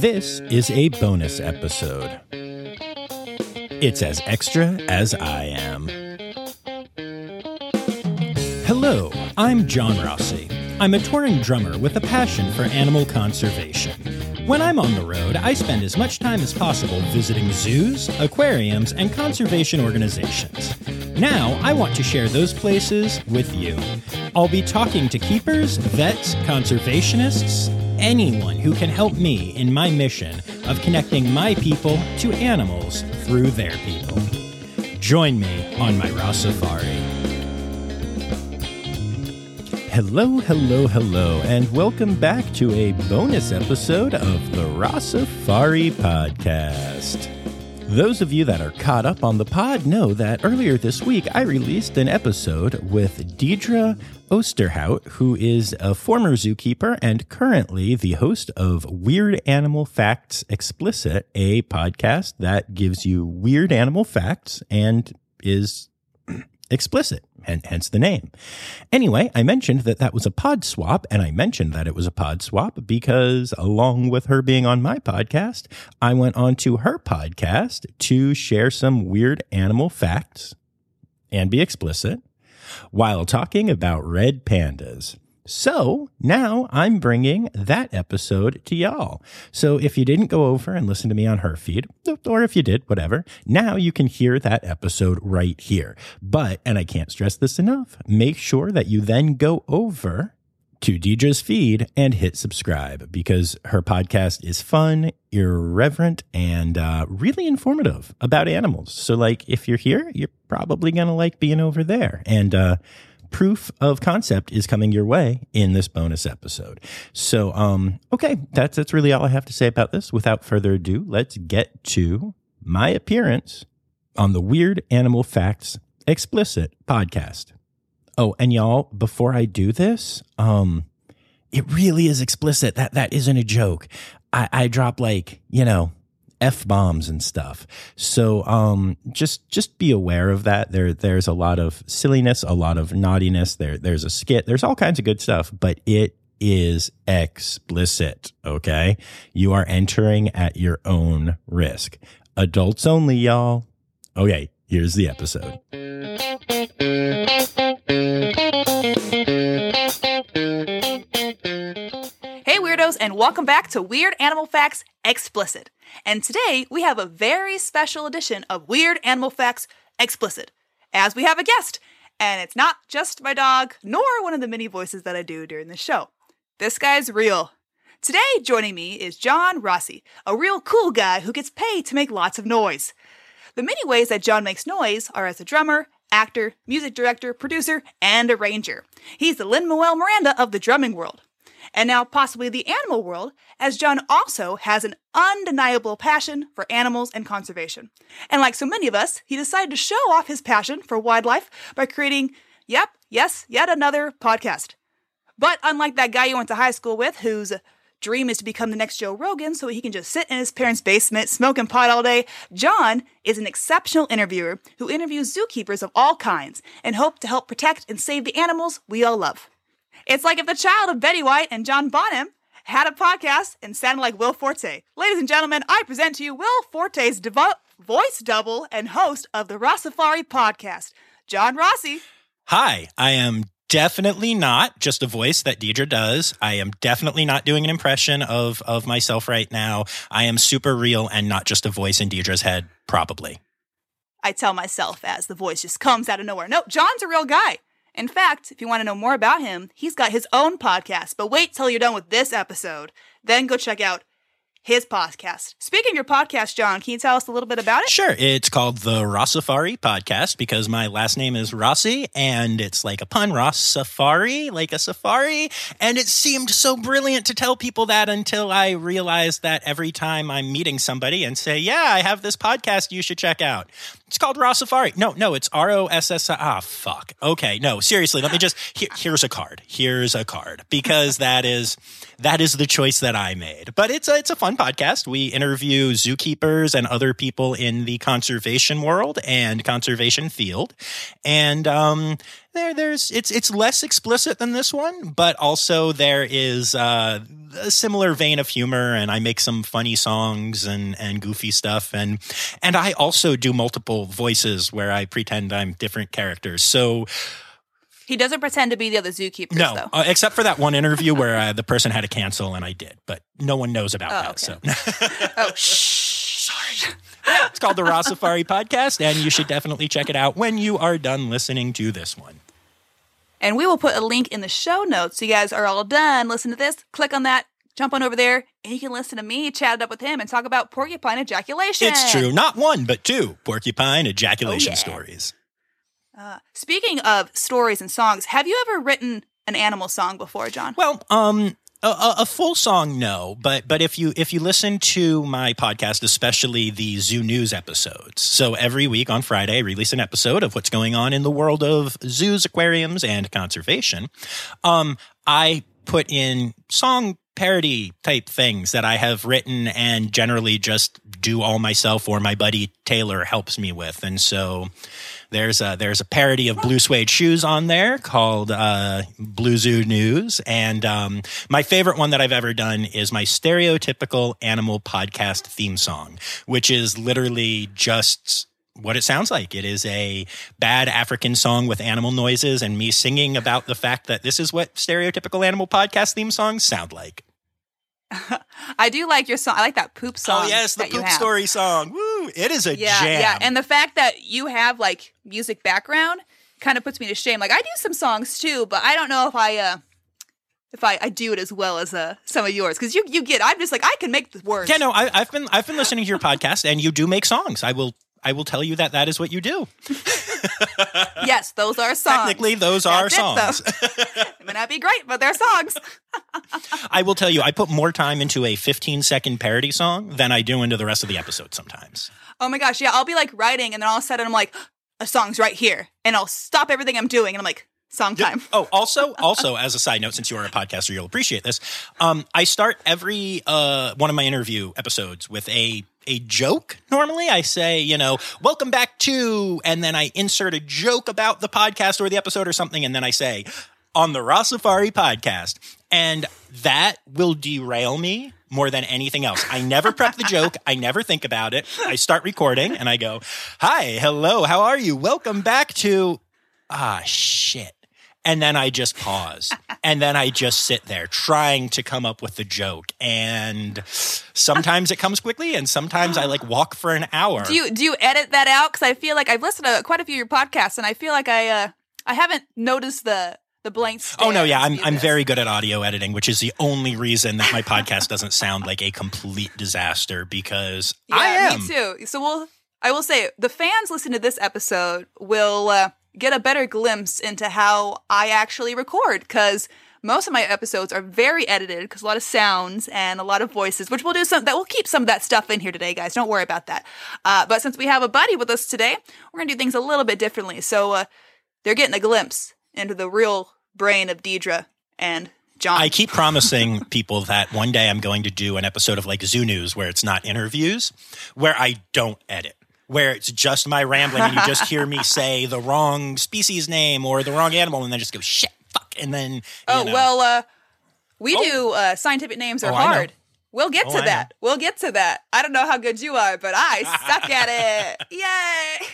This is a bonus episode. It's as extra as I am. Hello, I'm John Rossi. I'm a touring drummer with a passion for animal conservation. When I'm on the road, I spend as much time as possible visiting zoos, aquariums, and conservation organizations. Now, I want to share those places with you. I'll be talking to keepers, vets, conservationists, anyone who can help me in my mission of connecting my people to animals through their people. Join me on my Ross Safari. Hello, hello, hello, and welcome back to a bonus episode of the Ross Safari Podcast. Those of you that are caught up on the pod know that earlier this week I released an episode with Deidre Osterhout, who is a former zookeeper and currently the host of Weird Animal Facts Explicit, a podcast that gives you weird animal facts and is explicit hence the name. Anyway, I mentioned that that was a pod swap, and I mentioned that it was a pod swap because along with her being on my podcast, I went on to her podcast to share some weird animal facts and be explicit while talking about red pandas. So now I'm bringing that episode to y'all. So if you didn't go over and listen to me on her feed, or if you did, whatever, now you can hear that episode right here. But, and I can't stress this enough, make sure that you then go over to Deidre's feed and hit subscribe because her podcast is fun, irreverent, and uh, really informative about animals. So, like, if you're here, you're probably going to like being over there. And uh, proof of concept is coming your way in this bonus episode. So, um, okay, that's that's really all I have to say about this. Without further ado, let's get to my appearance on the Weird Animal Facts Explicit podcast. Oh, and y'all, before I do this, um, it really is explicit. That that isn't a joke. I, I drop like, you know, f bombs and stuff. So um, just just be aware of that. There there's a lot of silliness, a lot of naughtiness. There there's a skit. There's all kinds of good stuff, but it is explicit. Okay, you are entering at your own risk. Adults only, y'all. Okay, here's the episode. Hey, weirdos, and welcome back to Weird Animal Facts Explicit. And today we have a very special edition of Weird Animal Facts Explicit, as we have a guest. And it's not just my dog, nor one of the many voices that I do during the show. This guy's real. Today, joining me is John Rossi, a real cool guy who gets paid to make lots of noise. The many ways that John makes noise are as a drummer, actor, music director, producer, and arranger. He's the Lin Manuel Miranda of the drumming world and now possibly the animal world, as John also has an undeniable passion for animals and conservation. And like so many of us, he decided to show off his passion for wildlife by creating, yep, yes, yet another podcast. But unlike that guy you went to high school with, whose dream is to become the next Joe Rogan so he can just sit in his parents' basement smoking pot all day, John is an exceptional interviewer who interviews zookeepers of all kinds and hope to help protect and save the animals we all love. It's like if the child of Betty White and John Bonham had a podcast and sounded like Will Forte. Ladies and gentlemen, I present to you Will Forte's devo- voice double and host of the Ross Safari podcast, John Rossi. Hi, I am definitely not just a voice that Deidre does. I am definitely not doing an impression of of myself right now. I am super real and not just a voice in Deidre's head, probably. I tell myself as the voice just comes out of nowhere. No, John's a real guy. In fact, if you want to know more about him, he's got his own podcast. But wait till you're done with this episode. Then go check out his podcast. Speaking of your podcast, John, can you tell us a little bit about it? Sure. It's called the Ross Safari Podcast because my last name is Rossi and it's like a pun, Ross Safari, like a safari. And it seemed so brilliant to tell people that until I realized that every time I'm meeting somebody and say, Yeah, I have this podcast you should check out. It's called Raw Safari. No, no, it's R O S S. Ah, fuck. Okay, no, seriously. Let me just. Here, here's a card. Here's a card because that is that is the choice that I made. But it's a it's a fun podcast. We interview zookeepers and other people in the conservation world and conservation field, and um, there there's it's it's less explicit than this one but also there is uh, a similar vein of humor and i make some funny songs and and goofy stuff and and i also do multiple voices where i pretend i'm different characters so He doesn't pretend to be the other zookeeper. no though. uh, except for that one interview where uh, the person had to cancel and i did but no one knows about Oh, that okay. so oh, shh. sorry it's called the raw safari podcast and you should definitely check it out when you are done listening to this one And we will put a link in the show notes. So you guys are all done. Listen to this. Click on that. Jump on over there, and you can listen to me chat it up with him and talk about porcupine ejaculation. It's true. Not one, but two porcupine ejaculation Oh, yeah. stories. Uh, speaking of stories and songs, have you ever written an animal song before, John? Well, um, a, a, full song, no, but but if you if you listen to my podcast, especially the Zoo News episodes, so every week on Friday, I release an episode of what's going on in the world of zoos, aquariums, and conservation. Um, I put in song parody type things that I have written and generally just do all myself or my buddy Taylor helps me with, and so. There's a there's a parody of blue suede shoes on there called uh, Blue Zoo News, and um, my favorite one that I've ever done is my stereotypical animal podcast theme song, which is literally just what it sounds like. It is a bad African song with animal noises and me singing about the fact that this is what stereotypical animal podcast theme songs sound like. I do like your song. I like that poop song. oh yes, the poop story song. Woo! It is a Yeah, jam. yeah. And the fact that you have like music background kind of puts me to shame. Like I do some songs too, but I don't know if I uh if I, I do it as well as uh some of yours because you you get I'm just like I can make the words. Yeah, no, I, I've been I've been listening to your podcast, and you do make songs. I will I will tell you that that is what you do. Yes, those are songs. Technically, those are it, songs. It may not be great, but they're songs. I will tell you, I put more time into a 15 second parody song than I do into the rest of the episode sometimes. Oh my gosh, yeah, I'll be like writing and then all of a sudden I'm like, a song's right here. And I'll stop everything I'm doing and I'm like, song time. Oh, also, also as a side note, since you are a podcaster, you'll appreciate this. Um, I start every uh, one of my interview episodes with a a joke. Normally, I say, you know, welcome back to, and then I insert a joke about the podcast or the episode or something, and then I say on the Raw Safari podcast, and that will derail me more than anything else. I never prep the joke. I never think about it. I start recording and I go, "Hi, hello, how are you? Welcome back to." Ah, shit. And then I just pause. and then I just sit there trying to come up with the joke. And sometimes it comes quickly and sometimes I like walk for an hour. Do you do you edit that out? Because I feel like I've listened to quite a few of your podcasts and I feel like I uh I haven't noticed the the blank Oh no, yeah, I'm I'm very good at audio editing, which is the only reason that my podcast doesn't sound like a complete disaster because Yeah, I am. me too. So we'll I will say the fans listening to this episode will uh, get a better glimpse into how I actually record because most of my episodes are very edited because a lot of sounds and a lot of voices, which we'll do some that we'll keep some of that stuff in here today, guys. Don't worry about that. Uh, but since we have a buddy with us today, we're gonna do things a little bit differently. So uh, they're getting a glimpse into the real brain of Deidre and John. I keep promising people that one day I'm going to do an episode of like Zoo News where it's not interviews, where I don't edit, where it's just my rambling and you just hear me say the wrong species name or the wrong animal and then just go shit, fuck, and then you Oh know. well, uh, we Oh. do uh, scientific names are Oh, hard. We'll get Oh, to I that. We'll get to that. I don't know how good you are, but I suck at it. Yay!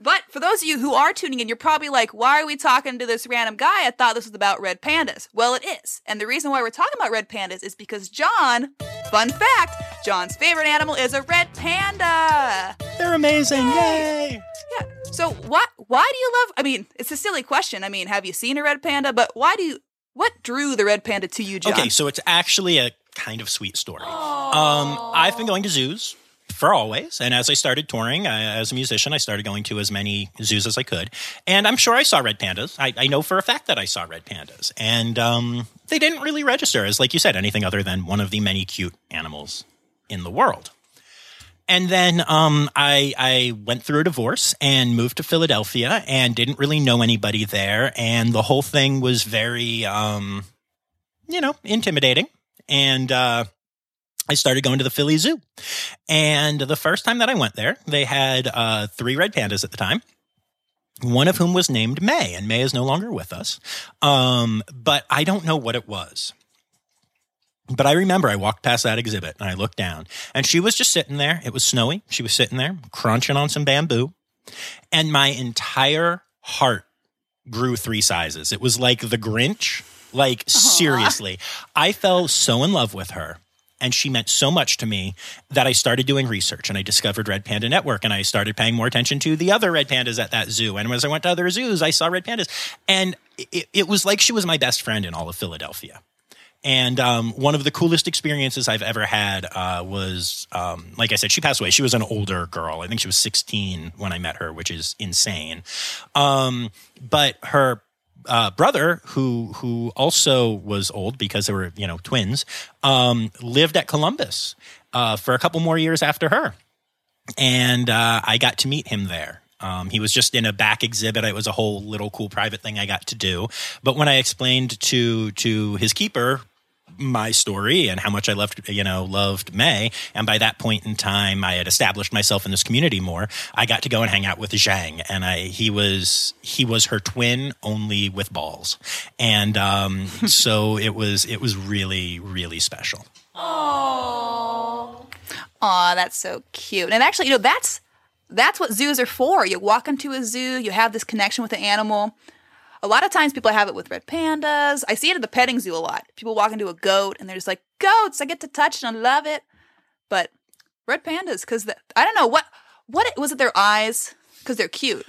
But for those of you who are tuning in, you're probably like, why are we talking to this random guy? I thought this was about red pandas. Well, it is. And the reason why we're talking about red pandas is because John, fun fact, John's favorite animal is a red panda. they're amazing, yay! Yeah. So why why do you love I mean, it's a silly question. I mean, have you seen a red panda? But why do you what drew the red panda to you, John? Okay, so it's actually a kind of sweet story. Um, I've been going to zoos for always, and as I started touring uh, as a musician, I started going to as many zoos as I could. And I'm sure I saw red pandas. I, I know for a fact that I saw red pandas, and um, they didn't really register as, like you said, anything other than one of the many cute animals in the world. And then um, I I went through a divorce and moved to Philadelphia and didn't really know anybody there, and the whole thing was very um, you know intimidating. And uh, I started going to the Philly Zoo, and the first time that I went there, they had uh, three red pandas at the time. one of whom was named May, and May is no longer with us. Um, but I don't know what it was. But I remember I walked past that exhibit and I looked down, and she was just sitting there. It was snowy. She was sitting there crunching on some bamboo, and my entire heart grew three sizes. It was like the Grinch. Like, seriously, I fell so in love with her and she meant so much to me that I started doing research and I discovered Red Panda Network and I started paying more attention to the other red pandas at that zoo. And as I went to other zoos, I saw red pandas. And it, it was like she was my best friend in all of Philadelphia. And um, one of the coolest experiences I've ever had uh, was, um, like I said, she passed away. She was an older girl. I think she was 16 when I met her, which is insane. Um, but her uh, brother, who who also was old because they were you know twins, um, lived at Columbus uh, for a couple more years after her, and uh, I got to meet him there. Um, he was just in a back exhibit. It was a whole little cool private thing I got to do. But when I explained to to his keeper my story and how much I loved, you know, loved May. And by that point in time, I had established myself in this community more. I got to go and hang out with Zhang, and I he was he was her twin, only with balls, and um, so it was it was really really special. Oh, Aw, that's so cute. And actually, you know, that's that's what zoos are for. You walk into a zoo, you have this connection with the animal. A lot of times people have it with red pandas. I see it at the petting zoo a lot. People walk into a goat and they're just like, goats, I get to touch and I love it. But red pandas, because I don't know what what was it their eyes? Because they're cute.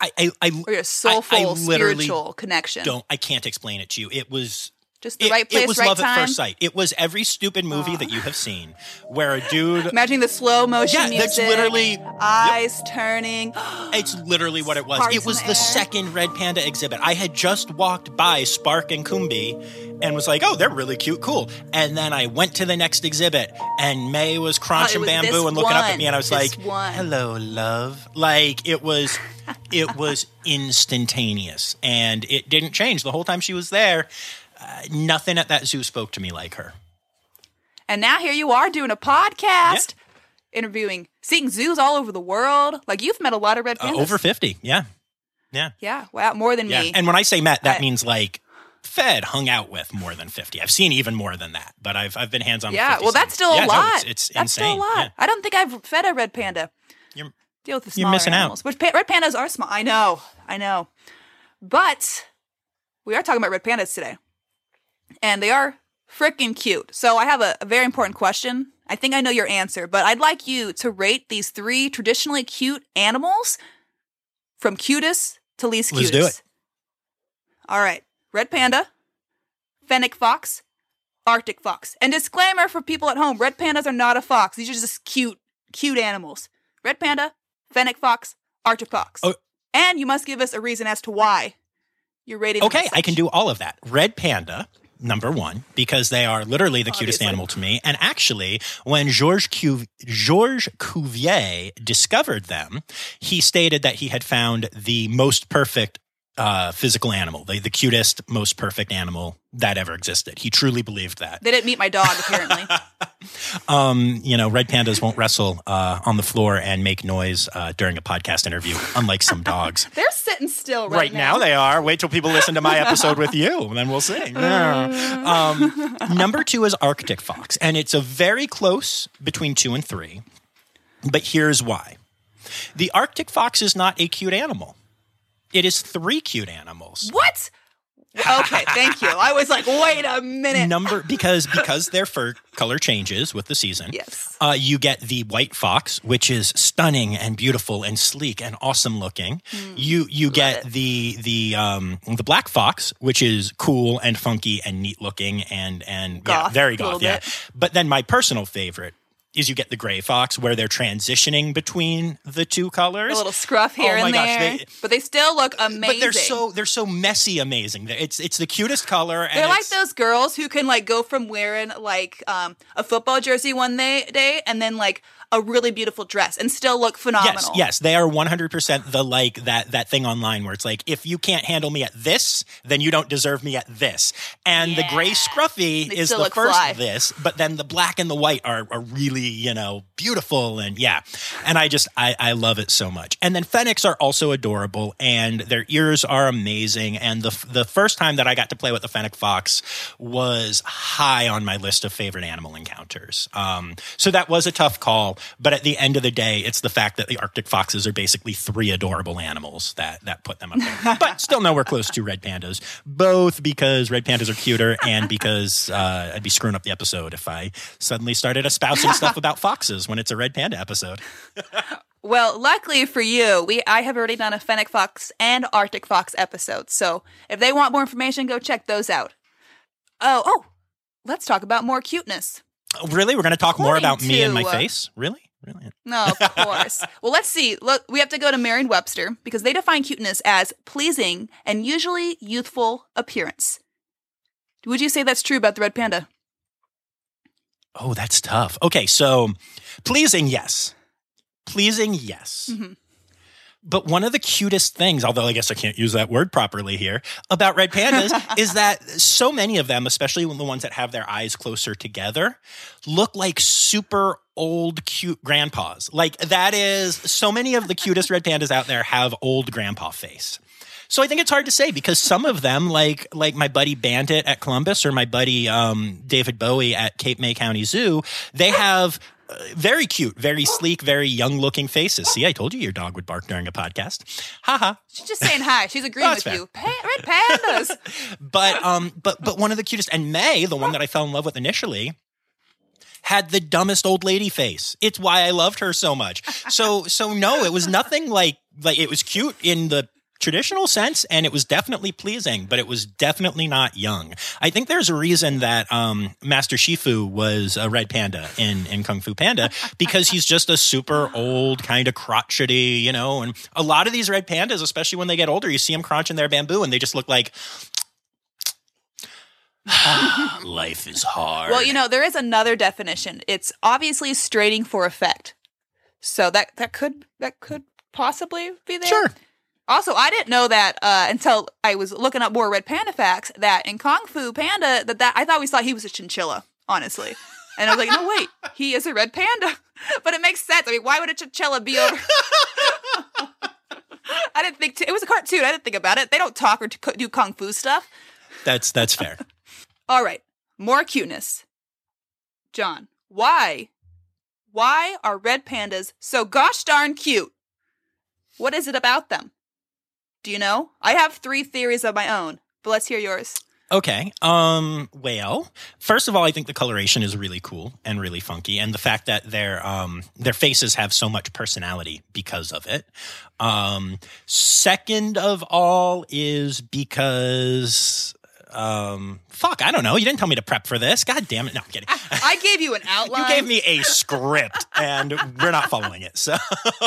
I I, I Or your soulful, I literally spiritual connection. don't I can't explain it to you. It was Just the it, right place, it was right love time. at first sight. It was every stupid movie that you have seen where a dude Imagining the slow motion Yeah, music. that's literally- eyes turning. It's literally what it was. Sparks it was the second Red Panda exhibit. I had just walked by Spark and Kumbi and was like, oh, they're really cute, cool. And then I went to the next exhibit and May was oh, crunching was bamboo and looking up at me and I was like, one. hello, love. Like it was, it was instantaneous and it didn't change the whole time she was there. Uh, nothing at that zoo spoke to me like her. And now here you are doing a podcast, interviewing, seeing zoos all over the world. Like you've met a lot of red Uh, pandas. over 50. Yeah. Yeah. Yeah, wow, more than Yeah. me. And when I say met, that I- means like fed, hung out with more than 50. I've seen even more than that, but I've, I've been hands on yeah, with 50 well, that's still Yeah, a no, lot. it's, it's that's insane. still a lot. Yeah. I don't think I've fed a red panda. You're- Deal with the You're smaller missing out. animals. Which pa- red pandas are small. I know, I know. But we are talking about red pandas today, and they are freaking cute. So I have a, a very important question. I think I know your answer, but I'd like you to rate these three traditionally cute animals from cutest to least cutest. Let's do it. All right, red panda, fennec fox, arctic fox. And disclaimer for people at home: red pandas are not a fox. These are just cute, cute animals. Red panda, fennec fox, arctic fox. Oh. And you must give us a reason as to why you're rating. Okay, I can do all of that. Red panda, number one, because they are literally the cutest animal to me. And actually, when Georges Cuv- Georges Cuvier discovered them, he stated that he had found the most perfect uh, physical animal, the, the cutest, most perfect animal that ever existed. He truly believed that. They didn't meet my dog apparently. Um, you know, red pandas won't wrestle uh, on the floor and make noise uh, during a podcast interview, unlike some dogs. They're sitting still right, Right now they are. Wait till people listen to my episode with you, and then we'll see. Um, number two is Arctic fox, and it's a very close between two and three. But here's why: the Arctic fox is not a cute animal. It is three cute animals. What? Okay, thank you. I was like, wait a minute. Number because because their fur color changes with the season. Yes. Uh, you get the white fox, which is stunning and beautiful and sleek and awesome looking. you you get it. the the um, the black fox, which is cool and funky and neat looking and and yeah, very goth. Yeah. bit. But then my personal favorite is you get the gray fox, where they're transitioning between the two colors. A little scruff here Oh my and gosh, there, they- but they still look amazing. but they're so they're so messy, amazing. It's it's the cutest color. And They're like those girls who can like go from wearing like um, a football jersey one day, day and then like a really beautiful dress and still look phenomenal. Yes, yes, they are one hundred percent the like that that thing online where it's like if you can't handle me at this, then you don't deserve me at this. And the gray scruffy They is the first fly. this, but then the black and the white are, are really really, you know, beautiful and yeah. And I just I, I love it so much. And then fennecs are also adorable and their ears are amazing. And the the first time that I got to play with the fennec fox was high on my list of favorite animal encounters. Um, so that was a tough call, but at the end of the day, it's the fact that the Arctic foxes are basically three adorable animals that that put them up there. but still nowhere close to red pandas, both because red pandas are cuter and because uh, I'd be screwing up the episode if I suddenly started espousing stuff about foxes when it's a red panda episode. Well, luckily for you, we I have already done a fennec fox and Arctic fox episode. So if they want more information, go check those out. Oh, oh, let's talk about more cuteness. Really? We're going to talk more According about me and my uh, face? Really? Really? No, of course. well, let's see. Look, we have to go to Merriam-Webster because they define cuteness as pleasing and usually youthful appearance. Would you say that's true about the red panda? Oh, that's tough. Okay, so pleasing, yes. Pleasing, yes. Mhm. But one of the cutest things, although I guess I can't use that word properly here, about red pandas is that so many of them, especially the ones that have their eyes closer together, look like super old, cute grandpas. Like that is so many of the cutest red pandas out there have old grandpa face. So I think it's hard to say because some of them, like like my buddy Bandit at Columbus or my buddy um, David Bowie at Cape May County Zoo, they have very cute, very sleek, very young looking faces. See, I told you your dog would bark during a podcast. Haha. She's just saying hi. She's agreeing with fair. you. Pa- red pandas. But um, but but one of the cutest and May, the one that I fell in love with initially, had the dumbest old lady face. It's why I loved her so much. So so no, it was nothing like like it was cute in the traditional sense and it was definitely pleasing but it was definitely not young i think there's a reason that um, master shifu was a red panda in, in kung fu panda because he's just a super old kind of crotchety you know and a lot of these red pandas especially when they get older you see them crunching their bamboo and they just look like life is hard well, you know, there is another definition. It's obviously straining for effect. So that that could that could possibly be there. sure Also, I didn't know that uh, until I was looking up more red panda facts. That in Kung Fu Panda, that, that I thought we thought he was a chinchilla, honestly. And I was like, no, wait, he is a red panda. But it makes sense. I mean, why would a chinchilla be over? I didn't think t- it was a cartoon. I didn't think about it. They don't talk or t- do kung fu stuff. that's that's fair All right, more cuteness. John, why, why are red pandas so gosh darn cute? What is it about them? Do you know? I have three theories of my own, but let's hear yours. Okay. Um. Well, first of all, I think the coloration is really cool and really funky, and the fact that their um their faces have so much personality because of it. Um. Second of all is because um. Fuck. I don't know. You didn't tell me to prep for this. God damn it. No, I'm kidding. I gave you an outline. You gave me a script, and we're not following it. So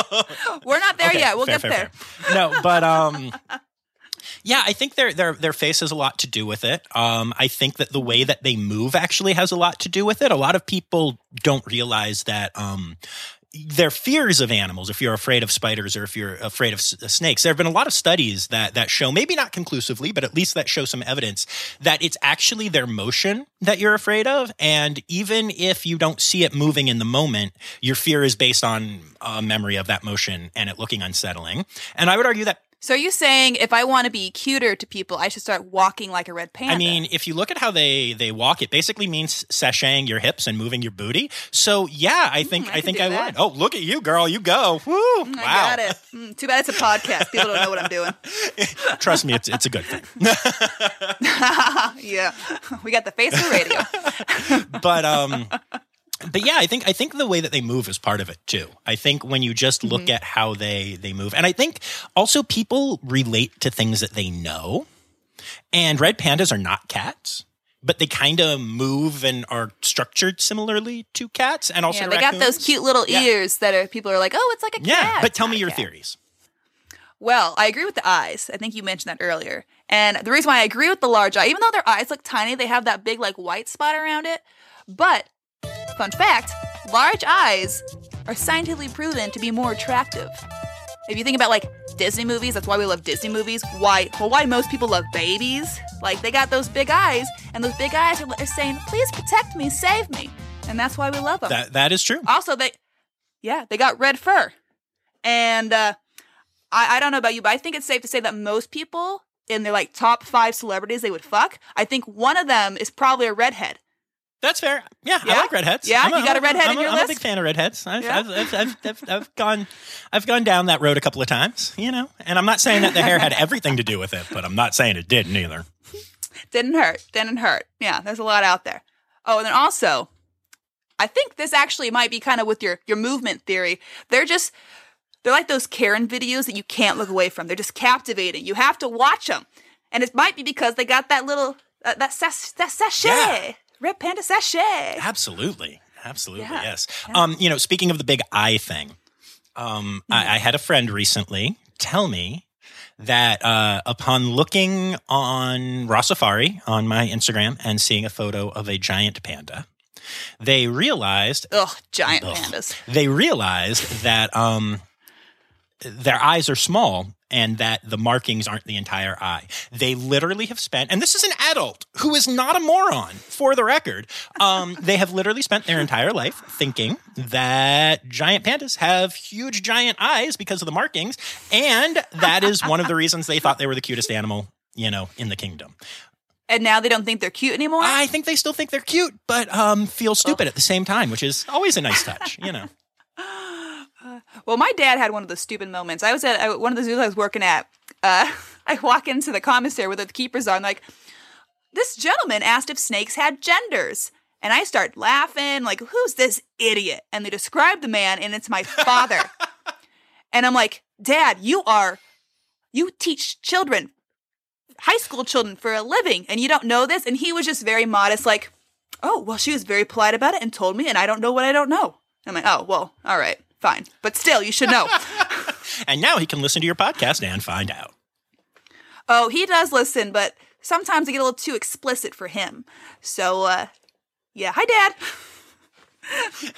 We're not there Okay, yet. We'll fair, get fair, there. fair. No, but um, yeah, I think their their their face has a lot to do with it. Um, I think that the way that they move actually has a lot to do with it. A lot of people don't realize that um. Their fears of animals, if you're afraid of spiders or if you're afraid of s- uh, snakes, there have been a lot of studies that that show, maybe not conclusively, but at least that show some evidence that it's actually their motion that you're afraid of. And even if you don't see it moving in the moment, your fear is based on a memory of that motion and it looking unsettling. And I would argue that So are you saying if I want to be cuter to people, I should start walking like a red panda? I mean, if you look at how they they walk, it basically means sashaying your hips and moving your booty. So yeah, I think Mm, I I, think I that. would. Oh, look at you, girl! You go. Woo! wow. Mm, I got it. Mm, too bad it's a podcast. People don't know what I'm doing. Trust me, it's it's a good thing. yeah, we got the face of radio. but um but yeah i think i think the way that they move is part of it too i think when you just look Mm-hmm. at how they they move and i think also people relate to things that they know and red pandas are not cats but they kind of move and are structured similarly to cats and also yeah, they got those cute little Yeah. ears that are people are like, oh, it's like a cat. yeah but tell me your cat. theories Well, I agree with the eyes. I think you mentioned that earlier. And the reason why I agree with the large eye, even though their eyes look tiny, they have that big like white spot around it. But fun fact, large eyes are scientifically proven to be more attractive. If you think about like Disney movies, that's why we love Disney movies. Why? Well, why most people love babies? Like they got those big eyes, and those big eyes are, are saying, "Please protect me, save me." and that's why we love them. That that is true. Also, they, yeah, they got red fur, and uh, I I don't know about you, but I think it's safe to say that most people in their like top five celebrities they would fuck, I think one of them is probably a redhead. That's fair. Yeah, Yeah? I like redheads. Yeah? I'm You got a redhead I'm in your I'm a list? big fan of redheads. I've, Yeah? I've, I've, I've, I've, I've gone, I've gone down that road a couple of times. You know, and I'm not saying that the hair had everything to do with it, but I'm not saying it didn't either. Didn't hurt. Didn't hurt. Yeah, there's a lot out there. Oh, and then also, I think this actually might be kind of with your your movement theory. They're just they're like those Karen videos that you can't look away from. They're just captivating. You have to watch them, and it might be because they got that little uh, that sas- that sachet, Yeah. Red panda sachet. Absolutely, absolutely, Yeah. yes. Um, you know, speaking of the big eye thing, um, Mm-hmm. I, I had a friend recently tell me that uh, upon looking on Raw Safari on my Instagram and seeing a photo of a giant panda, they realized Ugh, giant Ugh. pandas. they realized that um, their eyes are small and that the markings aren't the entire eye. They literally have spent, and this is an adult who is not a moron, for the record. Um, they have literally spent their entire life thinking that giant pandas have huge giant eyes because of the markings, and that is one of the reasons they thought they were the cutest animal, you know, in the kingdom. And now they don't think they're cute anymore. I think they still think they're cute, but um, feel stupid at the same time, which is always a nice touch, you know. Well, my dad had one of those stupid moments. I was at uh, one of the zoos I was working at. Uh, I walk into the commissary where the keepers are, and like, this gentleman asked if snakes had genders. And I start laughing, like, who's this idiot? And they describe the man, and it's my father. and I'm like, Dad, you are, you teach children, high school children for a living, and you don't know this? And he was just very modest, like, oh, well, she was very polite about it and told me, and I don't know what I don't know. I'm like, oh, well, all right, fine. But still, you should know. And now he can listen to your podcast and find out. oh, he does listen, but sometimes I get a little too explicit for him. So, uh, yeah. Hi, Dad.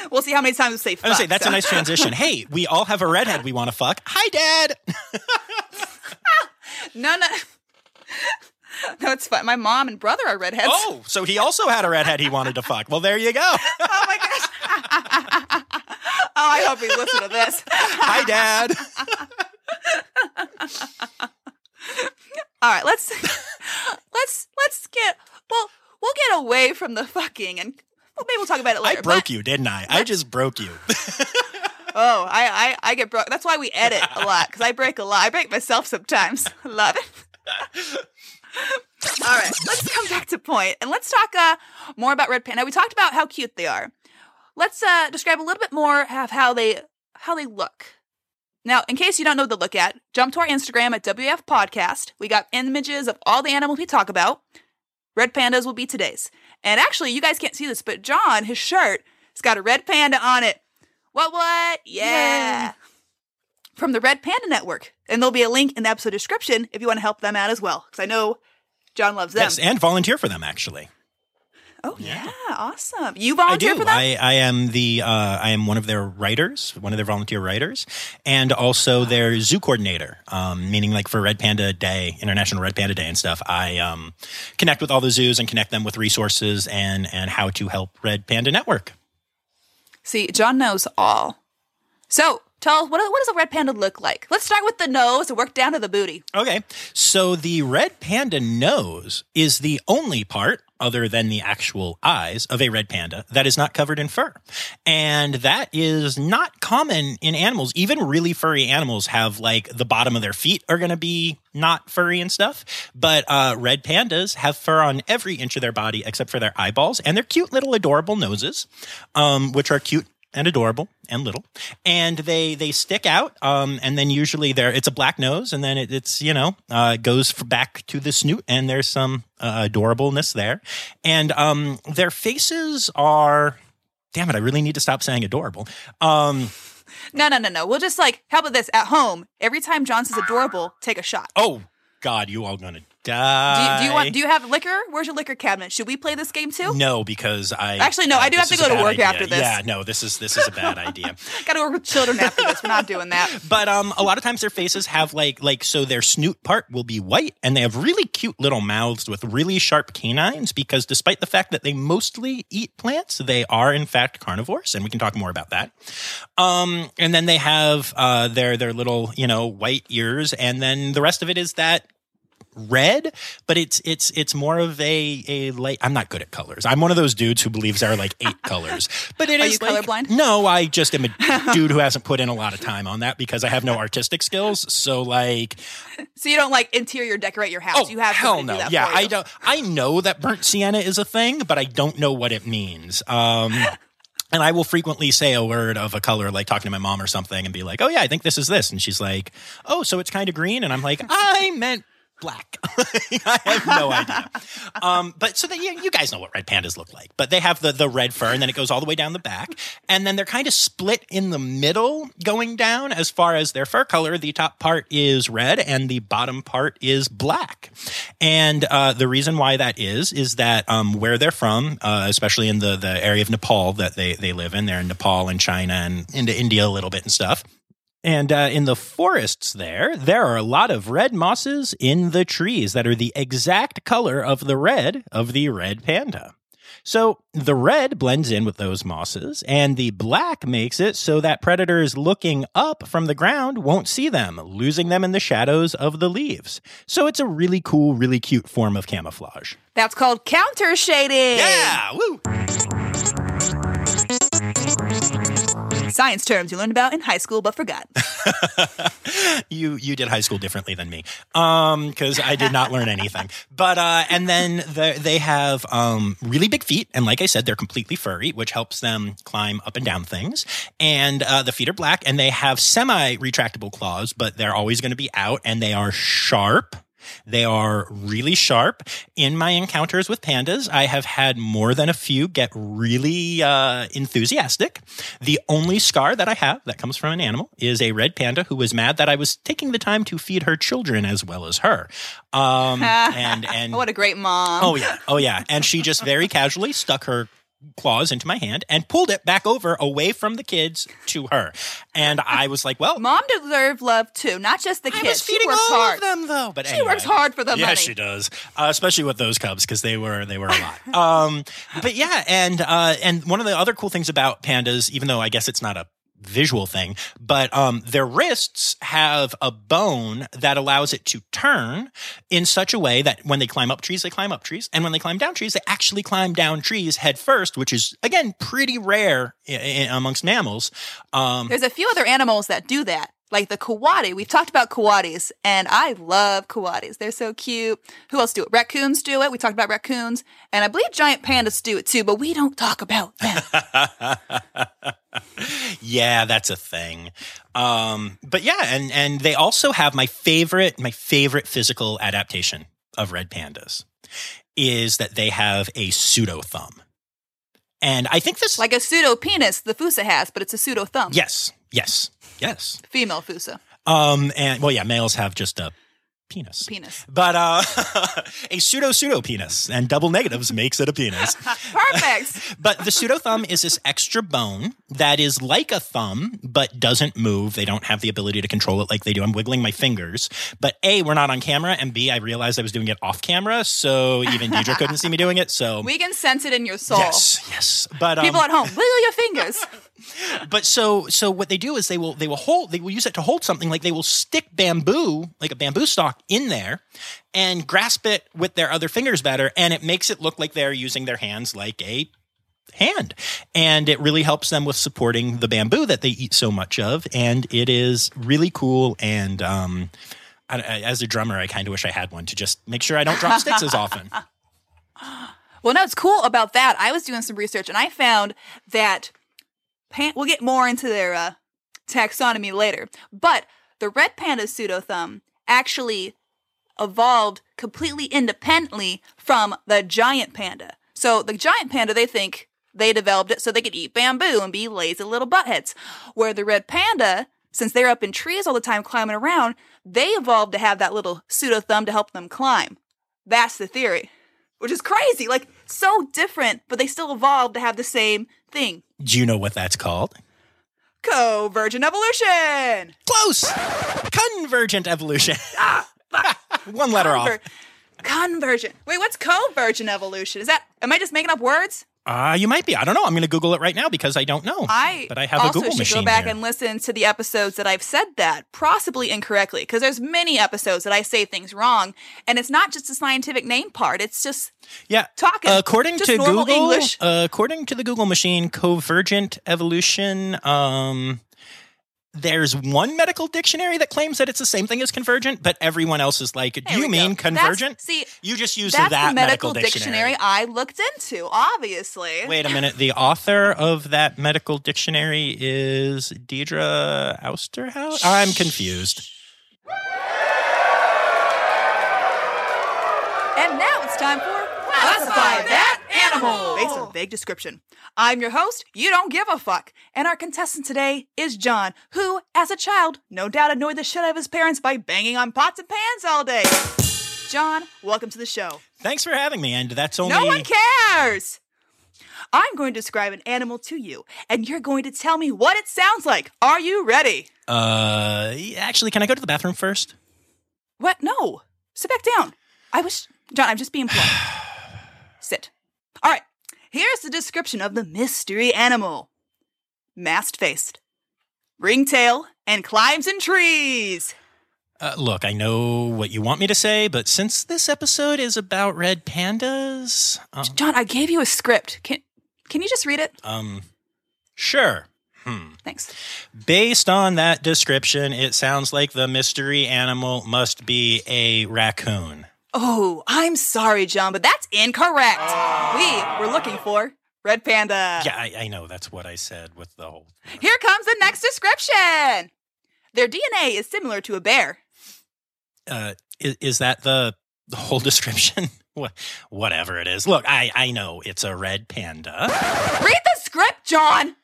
we'll see how many times we say I fuck. would say that's so. a nice transition. Hey, we all have a redhead we want to fuck. Hi, Dad. No, no. No, it's fine. My mom and brother are redheads. Oh, so he also had a redhead he wanted to fuck. Well, there you go. Oh my gosh. oh, I hope he listened to this. Hi, Dad. All right, let's let's let's get well, we'll get away from the fucking and well, maybe we'll talk about it later. I broke but- you, didn't I? I just broke you. Oh, I, I I get broke. That's why we edit a lot because I break a lot. I break myself sometimes. Love it. All right, let's come back to point and let's talk uh, more about red panda. We talked about how cute they are. Let's uh, describe a little bit more of how they how they look. Now, in case you don't know what to look at, jump to our Instagram at WF Podcast. We got images of all the animals we talk about. Red pandas will be today's. And actually, you guys can't see this, but John, his shirt, has got a red panda on it. What, what? Yeah. From the Red Panda Network. And there'll be a link in the episode description if you want to help them out as well. Because I know John loves them. yes, and volunteer for them, actually. oh, yeah. Awesome. You I volunteer do. for them? I, I am the uh, I am one of their writers, one of their volunteer writers, and also their zoo coordinator. Um, meaning, like for Red Panda Day, International Red Panda Day, and stuff. I um, connect with all the zoos and connect them with resources and and how to help Red Panda Network. See, John knows all. So tell us, what, what does a red panda look like? Let's start with the nose and work down to the booty. Okay. So the red panda nose is the only part other than the actual eyes of a red panda that is not covered in fur. And that is not common in animals. Even really furry animals have like the bottom of their feet are going to be not furry and stuff. But uh, red pandas have fur on every inch of their body except for their eyeballs and their cute little adorable noses, um, which are cute and adorable and little and they they stick out um and then usually there it's a black nose and then it, it's you know uh goes f- back to the snoot and there's some uh, adorableness there and um their faces are damn it i really need to stop saying adorable um No, no, no, no. We'll just like, how about this? At home, every time John says adorable, take a shot. oh god you all gonna Do you, do you want? Do you have liquor? Where's your liquor cabinet? Should we play this game too? No, because I Actually, no, I do have to go to work idea. after this. Yeah, no, this is this is a bad idea. Got to work with children after this. We're not doing that. But um, a lot of times their faces have like like so their snoot part will be white, and they have really cute little mouths with really sharp canines. Because despite the fact that they mostly eat plants, they are in fact carnivores, and we can talk more about that. Um, and then they have uh their their little you know white ears, and then the rest of it is that red, but it's it's it's more of a a light. I'm not good at colors. I'm one of those dudes who believes there are like eight colors, but it Are is you like- colorblind? No, I just am a dude who hasn't put in a lot of time on that because I have no artistic skills. So like, So you don't like interior decorate your house. oh you have hell no, do that yeah, I don't. I know that burnt sienna is a thing, but I don't know what it means. Um. And I will frequently say a word of a color, like talking to my mom or something, and be like, "Oh yeah, I think this is this," and she's like, "Oh, so it's kind of green," and I'm like, "I meant black." I have no idea. Um, but so that you, you guys know what red pandas look like, but they have the the red fur, and then it goes all the way down the back, and then they're kind of split in the middle, going down as far as their fur color. The top part is red, and the bottom part is black. And uh, the reason why that is is that um, where they're from, uh, especially in the the area of Nepal that they they live in, they're in Nepal and China and into India a little bit and stuff. And uh, in the forests there, there are a lot of red mosses in the trees that are the exact color of the red of the red panda. So the red blends in with those mosses, and the black makes it so that predators looking up from the ground won't see them, losing them in the shadows of the leaves. So it's a really cool, really cute form of camouflage. That's called counter shading. Yeah, woo! Science terms you learned about in high school but forgot. you you did high school differently than me um because i did not learn anything but uh and then the, they have um really big feet and like i said they're completely furry which helps them climb up and down things and uh the feet are black and they have semi retractable claws but they're always going to be out and they are sharp they are really sharp. In my encounters with pandas, I have had more than a few get really uh, enthusiastic. The only scar that I have that comes from an animal is a red panda who was mad that I was taking the time to feed her children as well as her. Um, and and what a great mom. oh yeah, oh yeah, and she just very casually stuck her claws into my hand and pulled it back over away from the kids to her. And I was like, well, Mom deserves love too, not just the kids. I was She feeding all hard. of them though. But She anyway. works hard for the yes, money. she does, uh, especially with those cubs because they were they were a lot. um, but yeah, and uh, and one of the other cool things about pandas, even though I guess it's not a visual thing, but um, their wrists have a bone that allows it to turn in such a way that when they climb up trees, they climb up trees, and when they climb down trees, they actually climb down trees head first, which is again pretty rare i- i- amongst mammals. Um, There's a few other animals that do that, like the coati. We've talked about coatis, and I love coatis. They're so cute. Who else do it? Raccoons do it. We talked about raccoons, and I believe giant pandas do it too, but we don't talk about them. yeah, that's a thing. Um, but yeah, and and they also have my favorite my favorite physical adaptation of red pandas is that they have a pseudo thumb. And I think this like a pseudo penis the fossa has, but it's a pseudo thumb. yes, yes, yes. Female fossa Um and well yeah, males have just a penis. penis. But uh a pseudo pseudo penis and double negatives makes it a penis. Perfect. But the pseudo thumb is this extra bone that is like a thumb, but doesn't move. They don't have the ability to control it like they do. I'm wiggling my fingers. But A, we're not on camera. And B, I realized I was doing it off camera. So even Deidre couldn't see me doing it. So we can sense it in your soul. yes, yes. But um, People at home, wiggle your fingers. But so so what they do is they will they will hold they will use it to hold something like they will stick bamboo like a bamboo stalk in there and grasp it with their other fingers better and it makes it look like they're using their hands like a hand and it really helps them with supporting the bamboo that they eat so much of and it is really cool and um I, as a drummer I kind of wish I had one to just make sure I don't drop sticks as often Well, no, it's cool about that. I was doing some research and I found that pan- we'll get more into their uh, taxonomy later, but the red panda pseudo thumb actually evolved completely independently from the giant panda. So the giant panda, they think they developed it so they could eat bamboo and be lazy little buttheads. Where the red panda, since they're up in trees all the time climbing around, they evolved to have that little pseudo thumb to help them climb. That's the theory, which is crazy. Like, so different, but they still evolved to have the same thing. Do you know what that's called? Convergent evolution. Close! Convergent evolution. Ah. One letter off. Conver- Convergent. Wait, what's convergent evolution? Is that? Am I just making up words? Uh, you might be. I don't know. I'm going to Google it right now because I don't know. I but I have a also Google should machine go back here. and listen to the episodes that I've said that possibly incorrectly because there's many episodes that I say things wrong, and it's not just the scientific name part. It's just yeah. talking. According to Google, English. uh, according to the Google machine, convergent evolution. Um, there's one medical dictionary that claims that it's the same thing as convergent, but everyone else is like, "Do There you mean go. That's- convergent?" see, you just used that's that the medical, dictionary. dictionary I looked into. Obviously, Wait a minute. The author of that medical dictionary is Deidre Austerhouse. I'm confused. And now it's time for Classify That Animal! Based on a vague description. I'm your host, You Don't Give a Fuck. And our contestant today is John, who, as a child, no doubt annoyed the shit out of his parents by banging on pots and pans all day. John, welcome to the show. Thanks for having me. And that's only No one cares! I'm going to describe an animal to you, and you're going to tell me what it sounds like. Are you ready? Uh, actually, can I go to the bathroom first? What? No. Sit back down. I was. John, I'm just being polite. All right. Here's the description of the mystery animal mast faced, ringtail, and climbs in trees. Uh, look, I know what you want me to say, but since this episode is about red pandas, uh, John, I gave you a script. Can, can you just read it? um, sure. Hmm. Thanks. Based on that description, it sounds like the mystery animal must be a raccoon. Oh, I'm sorry, John, but that's incorrect. We were looking for red panda. Yeah, I, I know. That's what I said with the whole. Here comes the next description. Their DNA is similar to a bear. Uh, is, is that the, the whole description? Whatever it is. Look, I, I know it's a red panda. Read the script, John.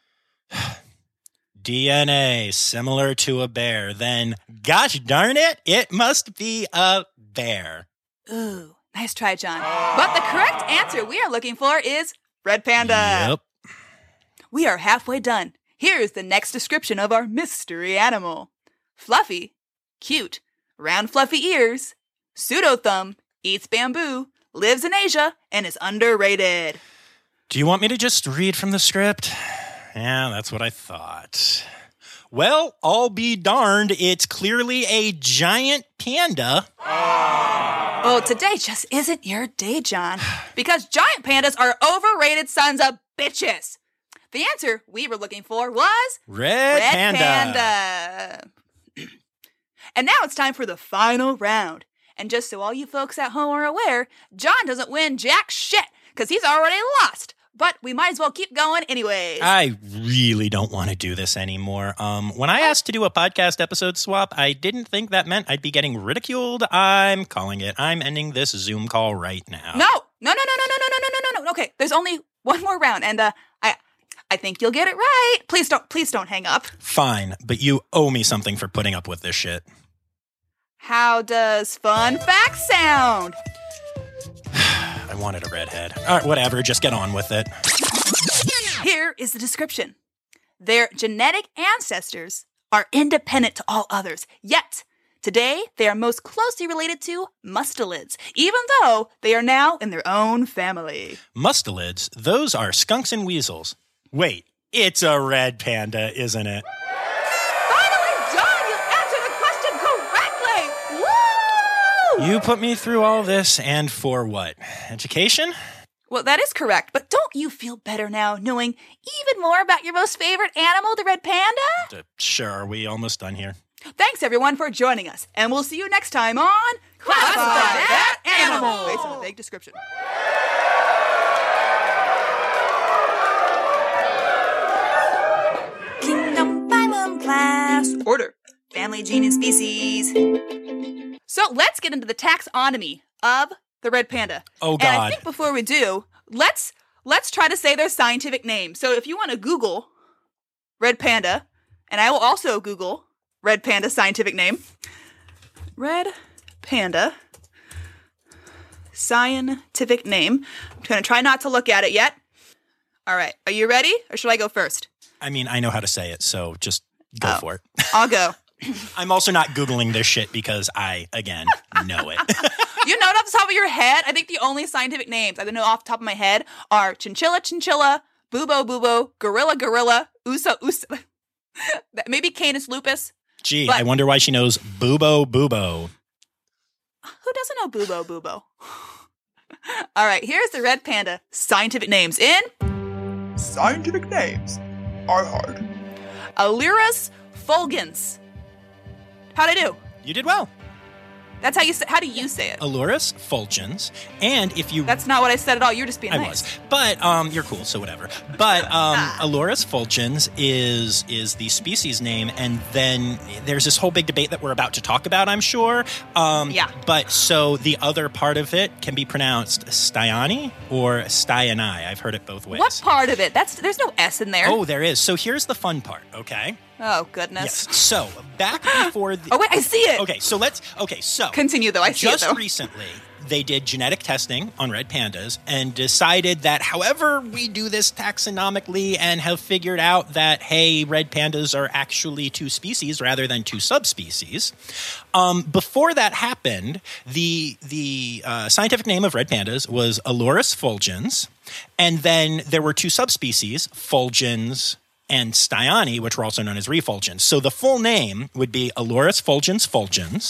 DNA similar to a bear. Then, gosh darn it, it must be a bear. Ooh, nice try, John. But the correct answer we are looking for is red panda. Yep. We are halfway done. Here's the next description of our mystery animal fluffy, cute, round fluffy ears, pseudo thumb, eats bamboo, lives in Asia, and is underrated. Do you want me to just read from the script? Yeah, that's what I thought. Well, I'll be darned, it's clearly a giant panda. Oh, Oh, today just isn't your day, John. Because giant pandas are overrated sons of bitches. The answer we were looking for was Red, Red panda. Panda. and now it's time for the final round. And just so all you folks at home are aware, John doesn't win jack shit because he's already lost. But we might as well keep going anyways. I really don't want to do this anymore. Um, when I asked to do a podcast episode swap, I didn't think that meant I'd be getting ridiculed. I'm calling it. I'm ending this Zoom call right now. no, no, no, no, no, no, no, no, no, no, no. Okay, there's only one more round, and uh, I, I think you'll get it right. Please don't, please don't hang up. Fine, but you owe me something for putting up with this shit. How does fun fact sound? I wanted a redhead. All right, whatever. Just get on with it. Here is the description. Their genetic ancestors are independent to all others, yet today they are most closely related to mustelids, even though they are now in their own family. Mustelids, those are skunks and weasels. Wait, it's a red panda, isn't it? Woo! You put me through all this, and for what? Education? Well, that is correct, but don't you feel better now knowing even more about your most favorite animal, the red panda? Uh, sure, are we almost done here? Thanks everyone for joining us, and we'll see you next time on Classify That Animal! Based on a vague description. Kingdom, phylum, class, order, family, gene, and species. So let's get into the taxonomy of the red panda. Oh, And I God. think before we do, let's let's try to say their scientific name. So if you want to Google red panda, and I will also Google red panda scientific name. Red panda scientific name. I'm going to try not to look at it yet. All right. Are you ready or should I go first? I mean, I know how to say it, so just go Oh. for it. I'll go. I'm also not Googling this shit because I, again, know it. you know it off the top of your head? I think the only scientific names I know off the top of my head are chinchilla, chinchilla, bubo, bubo, gorilla, gorilla, uso, uso. Maybe Canis lupus. Gee, But- I wonder why she knows Boobo Boobo. Who doesn't know bubo, bubo? All right, here's the red panda scientific names in Scientific names are hard. Ailurus fulgens. How'd I do? You did well. That's how you say. How do you say it? Ailurus fulgens. And if you That's not what I said at all. You're just being I nice. was, but um, you're cool, so whatever. But um, Ailurus fulgens is is the species name, and then there's this whole big debate that we're about to talk about. I'm sure. Um, Yeah. But so the other part of it can be pronounced Styani or Styani. I've heard it both ways. What part of it? That's there's no s in there. Oh, there is. So here's the fun part. Okay. Oh, goodness. Yes. So back before the. Oh wait, I see it. Okay. So let's. Okay. So Continue though. I see just it though. recently they did genetic testing on red pandas and decided that however we do this taxonomically and have figured out that hey red pandas are actually two species rather than two subspecies um, before that happened the the uh, scientific name of red pandas was ailurus fulgens and then there were two subspecies fulgens and Styani, which were also known as refulgens so the full name would be ailurus fulgens fulgens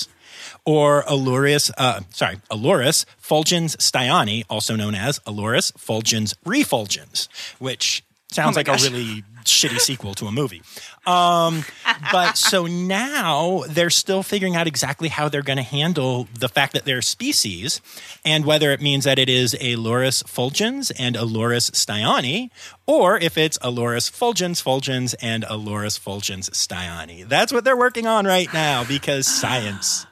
or Ailurus, uh, sorry, Ailurus fulgens styani, also known as Ailurus fulgens refulgens, which sounds Oh like gosh. a really shitty sequel to a movie. Um, but so now they're still figuring out exactly how they're going to handle the fact that they're species and whether it means that it is Ailurus fulgens and Ailurus styani, or if it's Ailurus fulgens fulgens and Ailurus fulgens styani. That's what they're working on right now because science.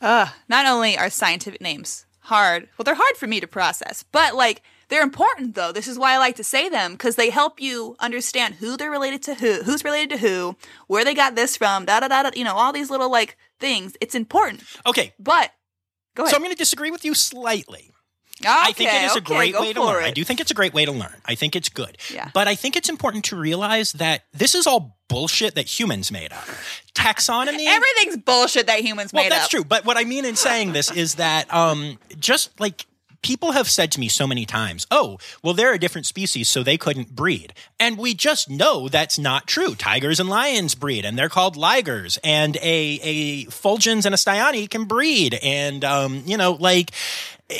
Uh, Not only are scientific names hard, well, they're hard for me to process, but like they're important though. This is why I like to say them because they help you understand who they're related to who, who's related to who, where they got this from, da da da da. You know, all these little like things. It's important, Okay, but go ahead. so. I'm going to disagree with you slightly. okay, I think it is a okay, great way to learn. it. I do think it's a great way to learn. I think it's good. Yeah. But I think it's important to realize that this is all bullshit that humans made up. Taxonomy. Everything's bullshit that humans well, made that's up. That's true. But what I mean in saying this is that um, just like people have said to me so many times, oh, well, they're a different species, so they couldn't breed. And we just know that's not true. Tigers and lions breed, and they're called ligers. And a, a fulgens and a styani can breed. And, um, you know, like, eh,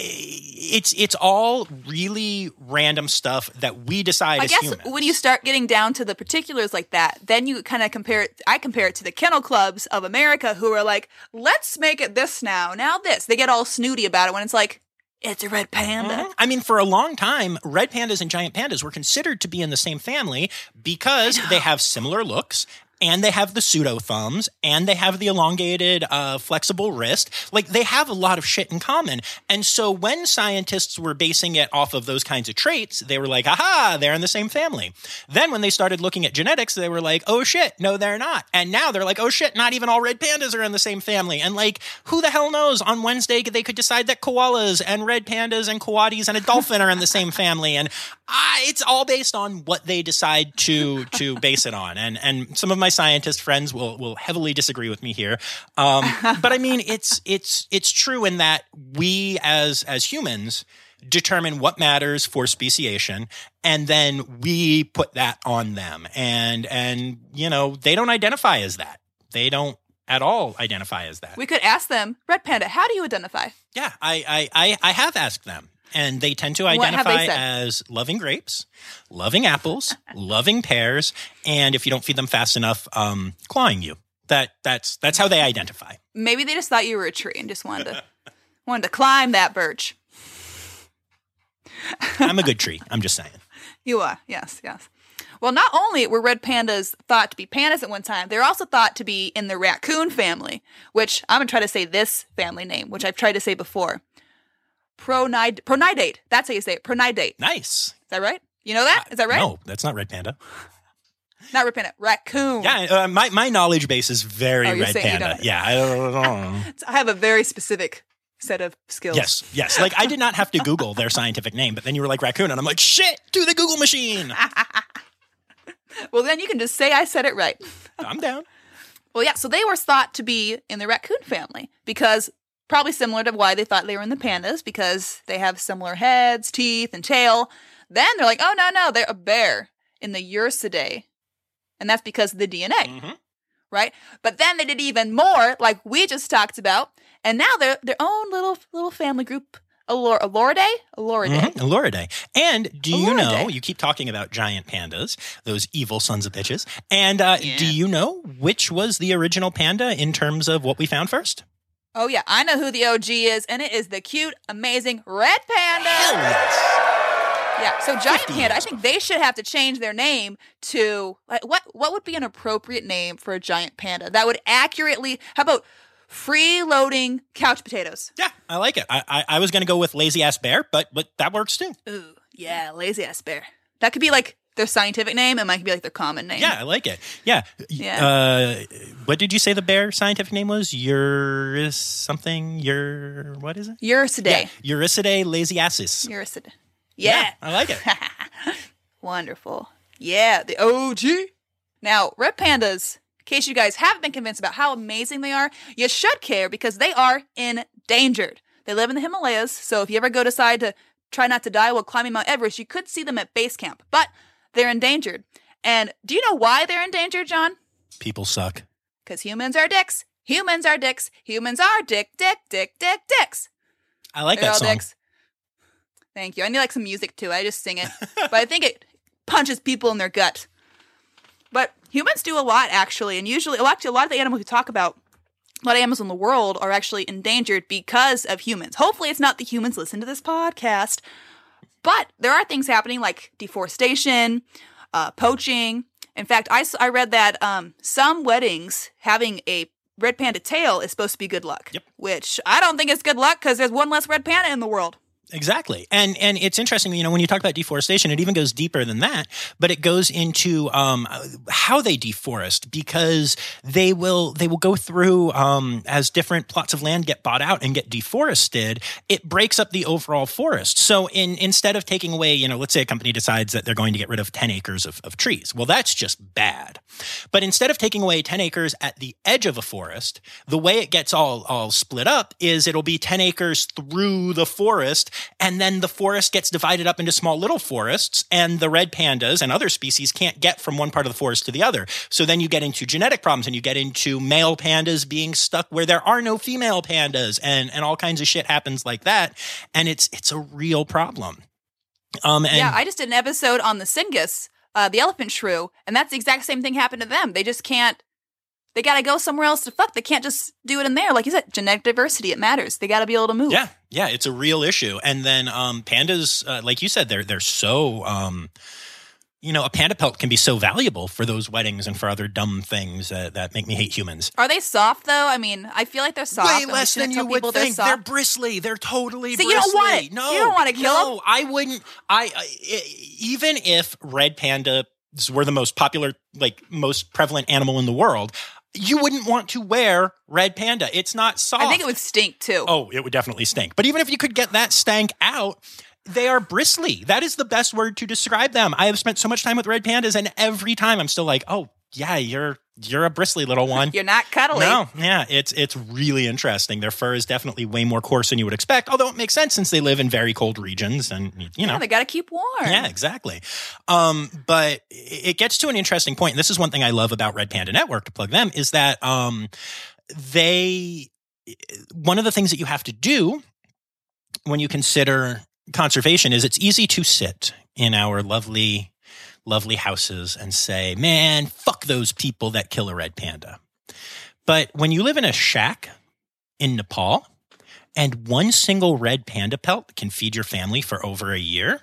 it's it's all really random stuff that we decide I as guess humans. when you start getting down to the particulars like that, then you kind of compare it. I compare it to the kennel clubs of America who are like, let's make it this now, now this. They get all snooty about it when it's like, it's a red panda. Mhm. I mean, for a long time, red pandas and giant pandas were considered to be in the same family because they have similar looks. And they have the pseudo thumbs, and they have the elongated, uh, flexible wrist. Like they have a lot of shit in common. And so when scientists were basing it off of those kinds of traits, they were like, "Aha, they're in the same family." Then when they started looking at genetics, they were like, "Oh shit, no, they're not." And now they're like, "Oh shit, not even all red pandas are in the same family." And like, who the hell knows? On Wednesday, they could decide that koalas and red pandas and coatis and a dolphin are in the same family. And uh, it's all based on what they decide to to base it on. And and some of my scientist friends will will heavily disagree with me here. Um, but I mean, it's it's it's true in that we as as humans determine what matters for speciation and then we put that on them and and you know they don't identify as that they don't at all identify as that We could ask them, red panda, how do you identify? yeah i i i, I have asked them and they tend to What have they identify as loving grapes loving apples loving pears and if you don't feed them fast enough um clawing you that that's that's how they identify Maybe they just thought you were a tree and just wanted to wanted to climb that birch. i'm a good tree i'm just saying You are, yes, yes. Well, not only were red pandas thought to be pandas at one time, they're also thought to be in the raccoon family, which I'm gonna try to say this family name, which I've tried to say before. Pronid- pronidate. That's how you say it. Pronidate. nice Is that right? You know that? Is that right? no that's not red panda Not red panda. Raccoon. Yeah, uh, my my knowledge base is very Oh, red panda. Yeah, I don't know. I have a very specific set of skills. Yes, yes. Like I did not have to Google their scientific name, but then you were like raccoon, and I'm like, shit, to the Google machine. Well, then you can just say I said it right. I'm down. Well, yeah, so they were thought to be in the raccoon family because probably similar to why they thought they were in the pandas because they have similar heads, teeth, and tail. Then they're like, oh, no, no, they're a bear in the Ursidae. And that's because of the DNA, Mhm. right? But then they did even more, like we just talked about, and now they're their own little little family group. Alor- Aloridae? Aloridae. Mhm, Loridae. And do you know, you keep talking about giant pandas, those evil sons of bitches. And uh, Yeah. do you know which was the original panda in terms of what we found first? Oh, yeah, I know who the OG is, and it is the cute, amazing red panda. Hell yes. Yeah, so giant panda. I think they should have to change their name to like what? What would be an appropriate name for a giant panda that would accurately? How about freeloading couch potatoes? Yeah, I like it. I, I, I was going to go with lazy ass bear, but but that works too. Ooh, yeah, lazy ass bear. That could be like their scientific name, and mine could be like their common name. Yeah, I like it. Yeah. Yeah. Uh, what did you say the bear scientific name was? Eurus something? Ur what is it? Ursidae. Yeah. Eurisidae laziasis. Ursidae. Yeah. I like it. Wonderful. Yeah, the OG. Now, red pandas, in case you guys haven't been convinced about how amazing they are, you should care because they are endangered. They live in the Himalayas, so if you ever go decide to try not to die while climbing Mount Everest, you could see them at base camp, but they're endangered. And do you know why they're endangered, John? People suck. Because humans are dicks. Humans are dicks. Humans are dick, dick, dick, dick, dicks. I like They're that all song. dicks. Thank you. I need like some music too. I just sing it, but I think it punches people in their gut. But humans do a lot actually, and usually, well, actually, a lot of the animals we talk about, a lot of animals in the world are actually endangered because of humans. Hopefully, it's not the humans listen to this podcast, but there are things happening like deforestation, uh, poaching. In fact, I, I read that um, some weddings having a red panda tail is supposed to be good luck. Yep. Which I don't think is good luck because there's one less red panda in the world. Exactly. And and it's interesting, you know, when you talk about deforestation, it even goes deeper than that, but it goes into um, how they deforest because they will they will go through um, as different plots of land get bought out and get deforested, it breaks up the overall forest. So in instead of taking away, you know, let's say a company decides that they're going to get rid of 10 acres of, of trees. Well, that's just bad. But instead of taking away 10 acres at the edge of a forest, the way it gets all all split up is it'll be 10 acres through the forest and then the forest gets divided up into small little forests and the red pandas and other species can't get from one part of the forest to the other. So then you get into genetic problems and you get into male pandas being stuck where there are no female pandas and and all kinds of shit happens like that and it's it's a real problem. Um and yeah, I just did an episode on the Sengis, uh, the elephant shrew, and that's the exact same thing happened to them. They just can't. They gotta go somewhere else to fuck. They can't just do it in there. Like you said, genetic diversity, it matters. They gotta be able to move. Yeah, yeah, it's a real issue. And then um, pandas, uh, like you said, they're they're so. Um, you know, a panda pelt can be so valuable for those weddings and for other dumb things that, that make me hate humans. Are they soft though? I mean, I feel like they're soft. Way less than you would people they're think. They're, bristly. They're totally So bristly. you don't want it. No, You don't wanna kill no, I wouldn't. I even if red pandas were the most popular, like most prevalent animal in the world, you wouldn't want to wear red panda. It's not soft. I think it would stink too. Oh, it would definitely stink. But even if you could get that stank out, they are bristly. That is the best word to describe them. I have spent so much time with red pandas, and every time I'm still like, oh yeah, you're you're a bristly little one. You're not cuddly. No, yeah, it's it's really interesting. Their fur is definitely way more coarse than you would expect, although it makes sense since they live in very cold regions, and you know, Yeah, they gotta keep warm. yeah, exactly. Um, but it gets to an interesting point, and this is one thing I love about Red Panda Network to plug them is that um, they one of the things that you have to do when you consider conservation is it's easy to sit in our lovely lovely houses and say man fuck those people that kill a red panda but when you live in a shack in nepal and one single red panda pelt can feed your family for over a year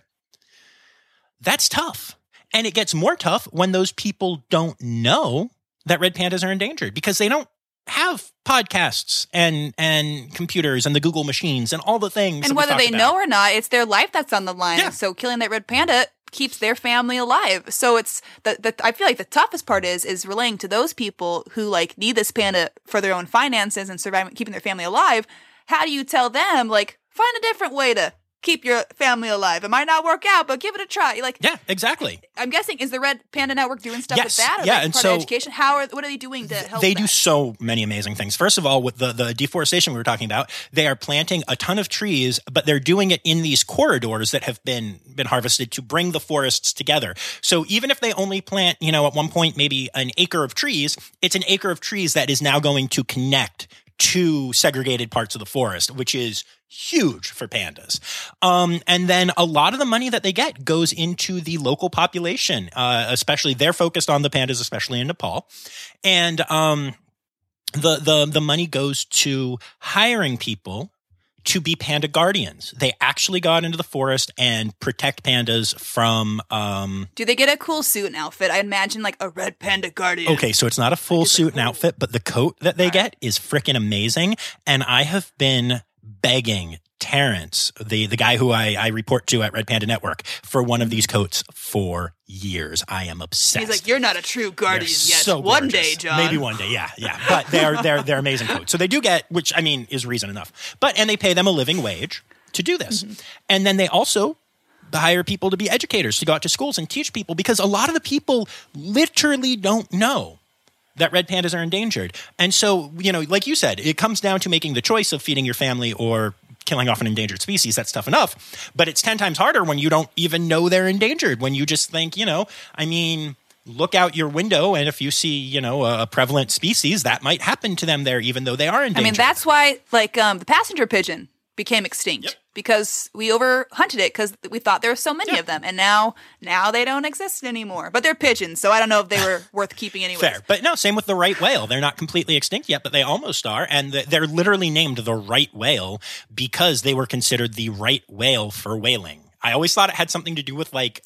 that's tough. And it gets more tough when those people don't know that red pandas are endangered because they don't have podcasts and and computers and the Google machines and all the things. And whether they about. know or not, it's their life that's on the line. Yeah. So killing that red panda keeps their family alive. So it's the, the I feel like the toughest part is is relaying to those people who like need this panda for their own finances and surviving keeping their family alive how do you tell them like find a different way to keep your family alive? It might not work out, but give it a try. Like Yeah, exactly. I'm guessing is the Red Panda Network doing stuff with that? Yeah, and part so- of education. How are what are they doing to help? they that? do so many amazing things. First of all, with the, the deforestation we were talking about, they are planting a ton of trees, but they're doing it in these corridors that have been been harvested to bring the forests together. So even if they only plant, you know, at one point maybe an acre of trees, it's an acre of trees that is now going to connect to segregated parts of the forest, which is huge for pandas. Um, and then a lot of the money that they get goes into the local population, uh, especially they're focused on the pandas, especially in Nepal. And um, the the the money goes to hiring people to be panda guardians. They actually go out into the forest and protect pandas from um Do they get a cool suit and outfit? I imagine like a red panda guardian. Okay, so it's not a full suit and outfit, but the coat that they get is freaking amazing. And I have been begging Terrence, the, the guy who I, I report to at Red Panda Network, for one of these coats for years. I am obsessed. He's like, you're not a true They're guardian yet. so One day, John. Maybe one day, yeah, yeah. But they're they're they're amazing coats. So they do get, which I mean is reason enough. But and they pay them a living wage to do this, Mm-hmm. and then they also hire people to be educators to go out to schools and teach people because a lot of the people literally don't know that red pandas are endangered. And so, you know, like you said, it comes down to making the choice of feeding your family or killing off an endangered species. That's tough enough. But it's 10 times harder when you don't even know they're endangered, when you just think, you know, I mean, look out your window and if you see, you know, a prevalent species, that might happen to them there, even though they are endangered I mean, that's why like um, the passenger pigeon became extinct Yep. Because we overhunted it because we thought there were so many Yeah. of them, and now now they don't exist anymore. But they're pigeons, so I don't know if they were worth keeping anyway. Fair. But no, same with the right whale. They're not completely extinct yet, but they almost are. And they're literally named the right whale because they were considered the right whale for whaling. I always thought it had something to do with like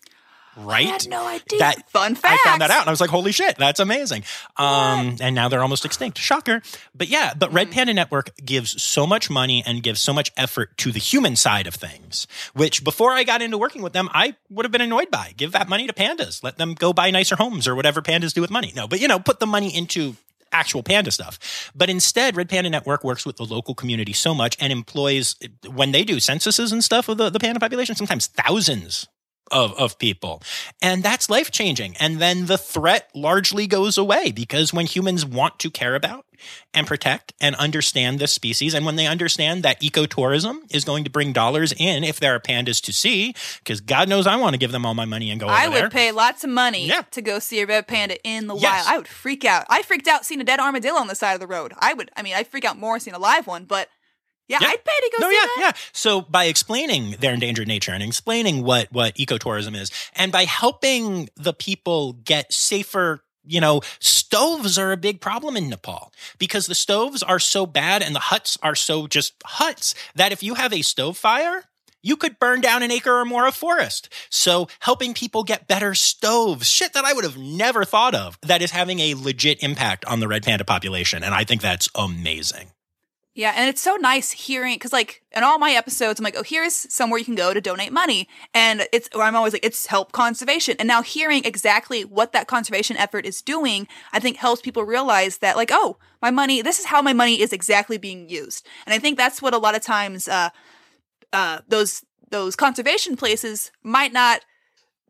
right. I had no idea. That Fun fact. I found that out and I was like, holy shit, that's amazing. Um, and now they're almost extinct. Shocker. But yeah, but Mm-hmm. Red Panda Network gives so much money and gives so much effort to the human side of things, which before I got into working with them, I would have been annoyed by. Give that money to pandas. Let them go buy nicer homes or whatever pandas do with money. No, but you know, put the money into actual panda stuff. But instead, Red Panda Network works with the local community so much and employs, when they do censuses and stuff of the, the panda population, sometimes thousands of, of people. And that's life changing. And then the threat largely goes away because when humans want to care about and protect and understand this species, and when they understand that ecotourism is going to bring dollars in if there are pandas to see, because God knows I want to give them all my money and go I would there. pay lots of money Yeah. to go see a red panda in the Yes. wild. I would freak out. I freaked out seeing a dead armadillo on the side of the road. I would. I mean, I freak out more seeing a live one, but yeah, Yeah. I'd pay to go no, see yeah, that. yeah. So by explaining their endangered nature and explaining what what ecotourism is, and by helping the people get safer. You know, stoves are a big problem in Nepal because the stoves are so bad and the huts are so just huts that if you have a stove fire, you could burn down an acre or more of forest. So helping people get better stoves, shit that I would have never thought of, that is having a legit impact on the red panda population. And I think that's amazing. Yeah, and it's so nice hearing because, like, in all my episodes, I'm like, oh, here's somewhere you can go to donate money, and it's. I'm always like, it's help conservation, and now hearing exactly what that conservation effort is doing, I think helps people realize that, like, oh, my money. This is how my money is exactly being used, and I think that's what a lot of times, uh, uh, those those conservation places might not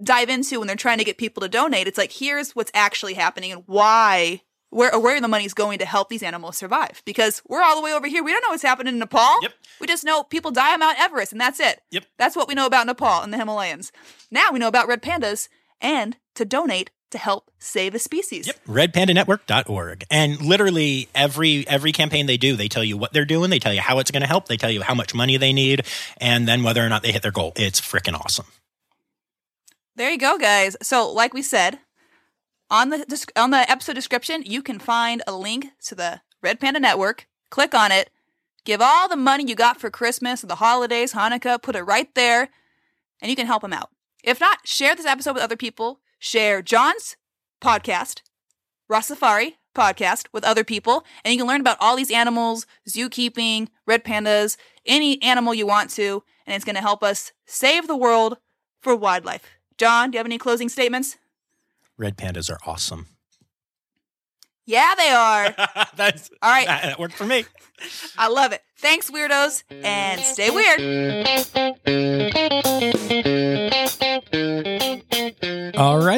dive into when they're trying to get people to donate. It's like, here's what's actually happening and why, where, where the money's going to help these animals survive. Because we're all the way over here. We don't know what's happening in Nepal. Yep. We just know people die on Mount Everest and that's it. Yep. That's what we know about Nepal and the Himalayas. Now we know about red pandas and to donate to help save a species. Yep. redpandanetwork.org. And literally every every campaign they do, they tell you what they're doing, they tell you how it's going to help, they tell you how much money they need, and then whether or not they hit their goal. It's freaking awesome. There you go, guys. So, like we said, on the on the episode description, you can find a link to the Red Panda Network. Click on it. Give all the money you got for Christmas, the holidays, Hanukkah, put it right there, and you can help them out. If not, share this episode with other people. Share John's podcast, Rossifari podcast, with other people, and you can learn about all these animals, zookeeping, red pandas, any animal you want to, and it's going to help us save the world for wildlife. John, do you have any closing statements? Red pandas are awesome. Yeah, they are. That's All right. That, that worked for me. I love it. Thanks, weirdos, and stay weird.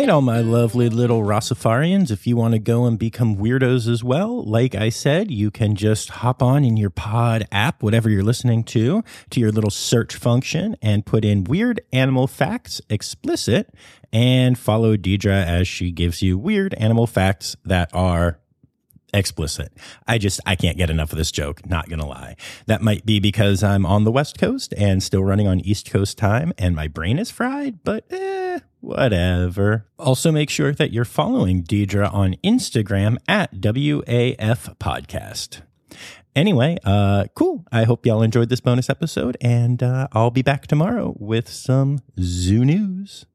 Right, all my lovely little Rossifarians, if you want to go and become weirdos as well, like I said, you can just hop on in your pod app, whatever you're listening to, to your little search function and put in weird animal facts explicit and follow Deidre as she gives you weird animal facts that are explicit. I just, I can't get enough of this joke, not gonna lie. That might be because I'm on the West Coast and still running on East Coast time and my brain is fried, but eh, whatever. Also make sure that you're following Deidre on Instagram at WAF Podcast. Anyway, uh, cool. I hope y'all enjoyed this bonus episode and, uh, I'll be back tomorrow with some zoo news.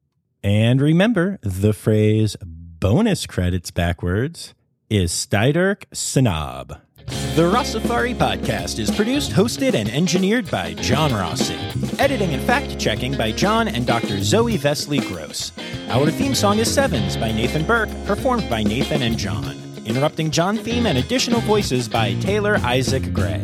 And remember the phrase bonus credits backwards is Steiderk Snob. The Rossifari podcast is produced, hosted, and engineered by John Rossi. Editing and fact checking by John and Dr. Zoe Vesley Gross. Our theme song is Sevens by Nathan Burke, performed by Nathan and John. Interrupting John theme and additional voices by Taylor Isaac Gray.